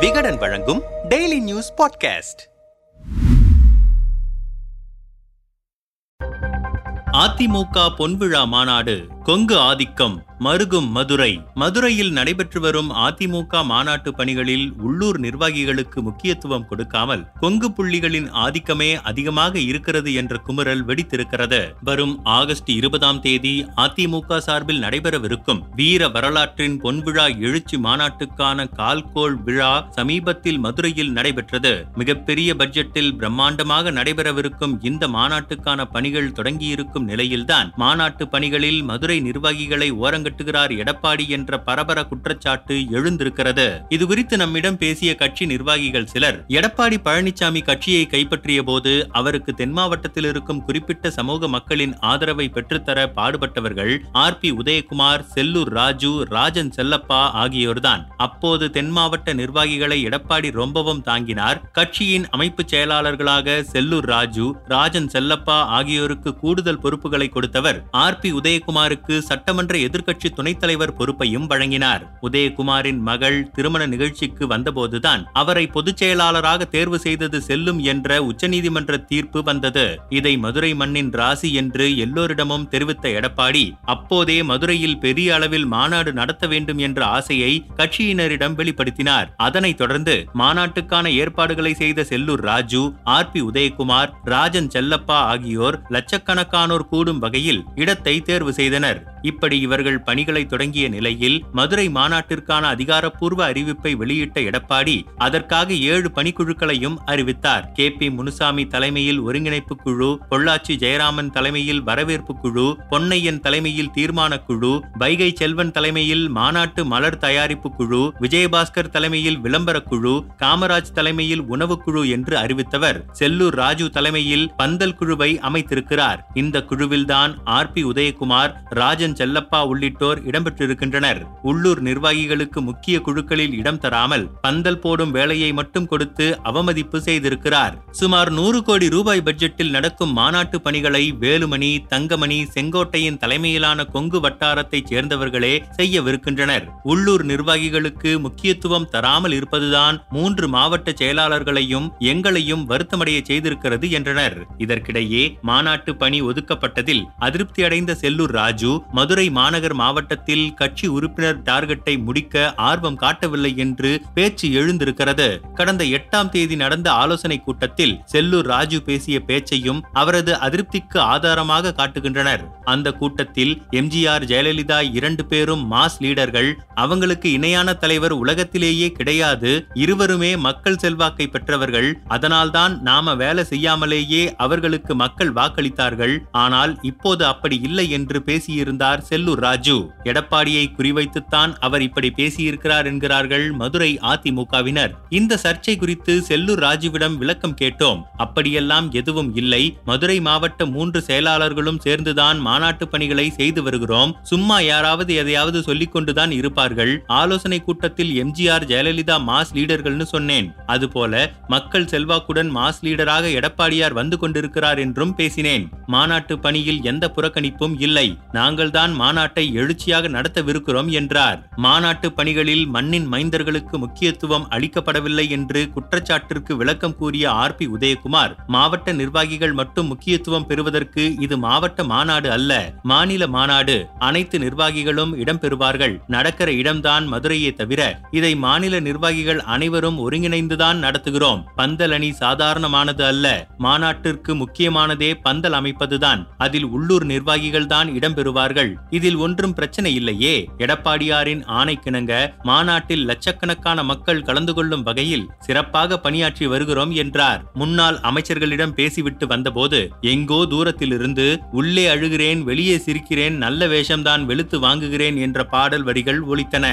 விகடன் வழங்கும் daily news podcast AIADMK பொன்விழா மாநாடு. கொங்கு ஆதிக்கம் மருகும் மதுரை. மதுரையில் நடைபெற்று வரும் அதிமுக மாநாட்டு பணிகளில் உள்ளூர் நிர்வாகிகளுக்கு முக்கியத்துவம் கொடுக்காமல் கொங்கு புள்ளிகளின் ஆதிக்கமே அதிகமாக இருக்கிறது என்ற குமுறல் வெடித்திருக்கிறது. வரும் ஆகஸ்ட் இருபதாம் தேதி அதிமுக சார்பில் நடைபெறவிருக்கும் வீர வரலாற்றின் பொன்விழா எழுச்சி மாநாட்டுக்கான கால்கோள் விழா சமீபத்தில் மதுரையில் நடைபெற்றது. மிகப்பெரிய பட்ஜெட்டில் பிரம்மாண்டமாக நடைபெறவிருக்கும் இந்த மாநாட்டுக்கான பணிகள் தொடங்கியிருக்கும் நிலையில்தான் மாநாட்டு பணிகளில் மதுரை நிர்வாகிகளை ஓரங்கட்டுகிறார் எடப்பாடி என்ற பரபர குற்றச்சாட்டு எழுந்திருக்கிறது. இது குறித்து நம்மிடம் பேசிய கட்சி நிர்வாகிகள் சிலர் எடப்பாடி பழனிசாமி கட்சியை கைப்பற்றிய போது அவருக்கு தென் மாவட்டத்தில் இருக்கும் குறிப்பிட்ட சமூக மக்களின் ஆதரவை பெற்றுத்தர பாடுபட்டவர்கள் ஆர் பி உதயகுமார் செல்லூர் ராஜு ராஜன் செல்லப்பா ஆகியோர்தான். அப்போது தென் மாவட்ட நிர்வாகிகளை எடப்பாடி ரொம்பவும் தாங்கினார். கட்சியின் அமைப்பு செயலாளர்களாக செல்லூர் ராஜு ராஜன் செல்லப்பா ஆகியோருக்கு கூடுதல் பொறுப்புகளை கொடுத்தவர் ஆர் பி உதயகுமாருக்கு சட்டமன்ற எதிர்க்கட்சி துணைத் தலைவர் பொறுப்பையும் வழங்கினார். உதயகுமாரின் மகள் திருமண நிகழ்ச்சிக்கு வந்தபோதுதான் அவரை பொதுச் செயலாளராக தேர்வு செய்தது செல்லும் என்ற உச்சநீதிமன்ற தீர்ப்பு வந்தது. இதை மதுரை மண்ணின் ராசி என்று எல்லோரிடமும் தெரிவித்த எடப்பாடி அப்போதே மதுரையில் பெரிய அளவில் மாநாடு நடத்த வேண்டும் என்ற ஆசையை கட்சியினரிடம் வெளிப்படுத்தினார். அதனைத் தொடர்ந்து மாநாட்டுக்கான ஏற்பாடுகளை செய்த செல்லூர் ராஜு ஆர் பி உதயகுமார் ராஜன் செல்லப்பா ஆகியோர் லட்சக்கணக்கானோர் கூடும் வகையில் இடத்தை தேர்வு செய்தனர். Good. இப்படி இவர்கள் பணிகளை தொடங்கிய நிலையில் மதுரை மாநாட்டிற்கான அதிகாரப்பூர்வ அறிவிப்பை வெளியிட்ட எடப்பாடி அதற்காக ஏழு பணிக்குழுக்களையும் அறிவித்தார். கே. பி. முனுசாமி தலைமையில் ஒருங்கிணைப்பு குழு பொள்ளாச்சி ஜெயராமன் தலைமையில் வரவேற்பு குழு பொன்னையன் தலைமையில் தீர்மான குழு வைகை செல்வன் தலைமையில் மாநாட்டு மலர் தயாரிப்பு குழு விஜயபாஸ்கர் தலைமையில் விளம்பர குழு காமராஜ் தலைமையில் உணவு குழு என்று அறிவித்தவர். செல்லூர் ராஜு தலைமையில் பந்தல் குழுவை அமைத்திருக்கிறார். இந்த குழுவில்தான் ஆர். பி. உதயகுமார் ராஜன் செல்லப்பா உள்ளிட்டோர் இடம்பெற்றிருக்கின்றனர். உள்ளூர் நிர்வாகிகளுக்கு முக்கிய குழுக்களில் இடம் தராமல் பந்தல் போடும் வேலையை மட்டும் கொடுத்து அவமதிப்பு செய்திருக்கிறார். சுமார் நூறு கோடி ரூபாய் பட்ஜெட்டில் நடக்கும் மாநாட்டு பணிகளை வேலுமணி தங்கமணி செங்கோட்டையின் தலைமையிலான கொங்கு வட்டாரத்தைச் சேர்ந்தவர்களே செய்யவிருக்கின்றனர். உள்ளூர் நிர்வாகிகளுக்கு முக்கியத்துவம் தராமல் இருப்பதுதான் மூன்று மாவட்ட செயலாளர்களையும் எங்களையும் வருத்தமடைய செய்திருக்கிறது என்றனர். இதற்கிடையே மாநாட்டு பணி ஒதுக்கப்பட்டதில் அதிருப்தி அடைந்த செல்லூர் ராஜு மதுரை மாநகர் மாவட்டத்தில் கட்சி உறுப்பினர் டார்கெட்டை முடிக்க ஆர்வம் காட்டவில்லை என்று பேச்சு எழுந்திருக்கிறது. கடந்த எட்டாம் தேதி நடந்த ஆலோசனை கூட்டத்தில் செல்லூர் ராஜு பேசிய பேச்சையும் அவரது அதிருப்திக்கு ஆதாரமாக காட்டுகின்றனர். அந்த கூட்டத்தில் எம்ஜிஆர் ஜெயலலிதா இரண்டு பேரும் மாஸ் லீடர்கள். அவங்களுக்கு இணையான தலைவர் உலகத்திலேயே கிடையாது. இருவருமே மக்கள் செல்வாக்கை பெற்றவர்கள். அதனால்தான் நாம வேலை செய்யாமலேயே அவர்களுக்கு மக்கள் வாக்களித்தார்கள். ஆனால் இப்போது அப்படி இல்லை என்று பேசியிருந்தார் செல்லூர் ராஜு. எடப்பாடியை குறிவைத்துத்தான் அவர் இப்படி பேசியிருக்கிறார் என்கிறார்கள் மதுரை அதிமுகவினர். இந்த சர்ச்சை குறித்து செல்லூர் ராஜுவிடம் விளக்கம் கேட்டோம். அப்படியெல்லாம் எதுவும் இல்லை. மதுரை மாவட்ட மூன்று செயலாளர்களும் சேர்ந்துதான் மாநாட்டு பணிகளை செய்து வருகிறோம். சும்மா யாராவது எதையாவது சொல்லிக் கொண்டுதான் இருப்பார்கள். ஆலோசனை கூட்டத்தில் எம்ஜிஆர் ஜெயலலிதா மாஸ் லீடர்கள்னு சொன்னேன். அதுபோல மக்கள் செல்வாக்குடன் மாஸ் லீடராக எடப்பாடியார் வந்து கொண்டிருக்கிறார் என்றும் பேசினேன். மாநாட்டு பணியில் எந்த புறக்கணிப்பும் இல்லை. நாங்கள் தான் மாநாட்டை எழுச்சியாக நடத்தவிருக்கிறோம் என்றார். மாநாட்டு பணிகளில் மண்ணின் மைந்தர்களுக்கு முக்கியத்துவம் அளிக்கப்படவில்லை என்று குற்றச்சாட்டிற்கு விளக்கம் கூறிய ஆர். பி. உதயகுமார் மாவட்ட நிர்வாகிகள் மட்டும் முக்கியத்துவம் பெறுவதற்கு இது மாவட்ட மாநாடு அல்ல மாநில மாநாடு. அனைத்து நிர்வாகிகளும் இடம்பெறுவார்கள் நடக்கிற இடம்தான் மதுரையே தவிர இதை மாநில நிர்வாகிகள் அனைவரும் ஒருங்கிணைந்துதான் நடத்துகிறோம். பந்தல் அணி சாதாரணமானது அல்ல மாநாட்டிற்கு முக்கியமானதே பந்தல் அமைப்பதுதான். அதில் உள்ளூர் நிர்வாகிகள் தான் இடம்பெறுவார்கள் இதில் ஒன்றும் பிரச்சனை இல்லையே. எடப்பாடியாரின் ஆணைக்கிணங்க மாநாட்டில் லட்சக்கணக்கான மக்கள் கலந்து கொள்ளும் வகையில் சிறப்பாக பணியாற்றி வருகிறோம் என்றார். முன்னாள் அமைச்சர்களிடம் பேசிவிட்டு வந்தபோது எங்கோ தூரத்திலிருந்து உள்ளே அழுகிறேன் வெளியே சிரிக்கிறேன் நல்ல வேஷம்தான் வெளுத்து வாங்குகிறேன் என்ற பாடல் வரிகள் ஒலித்தன.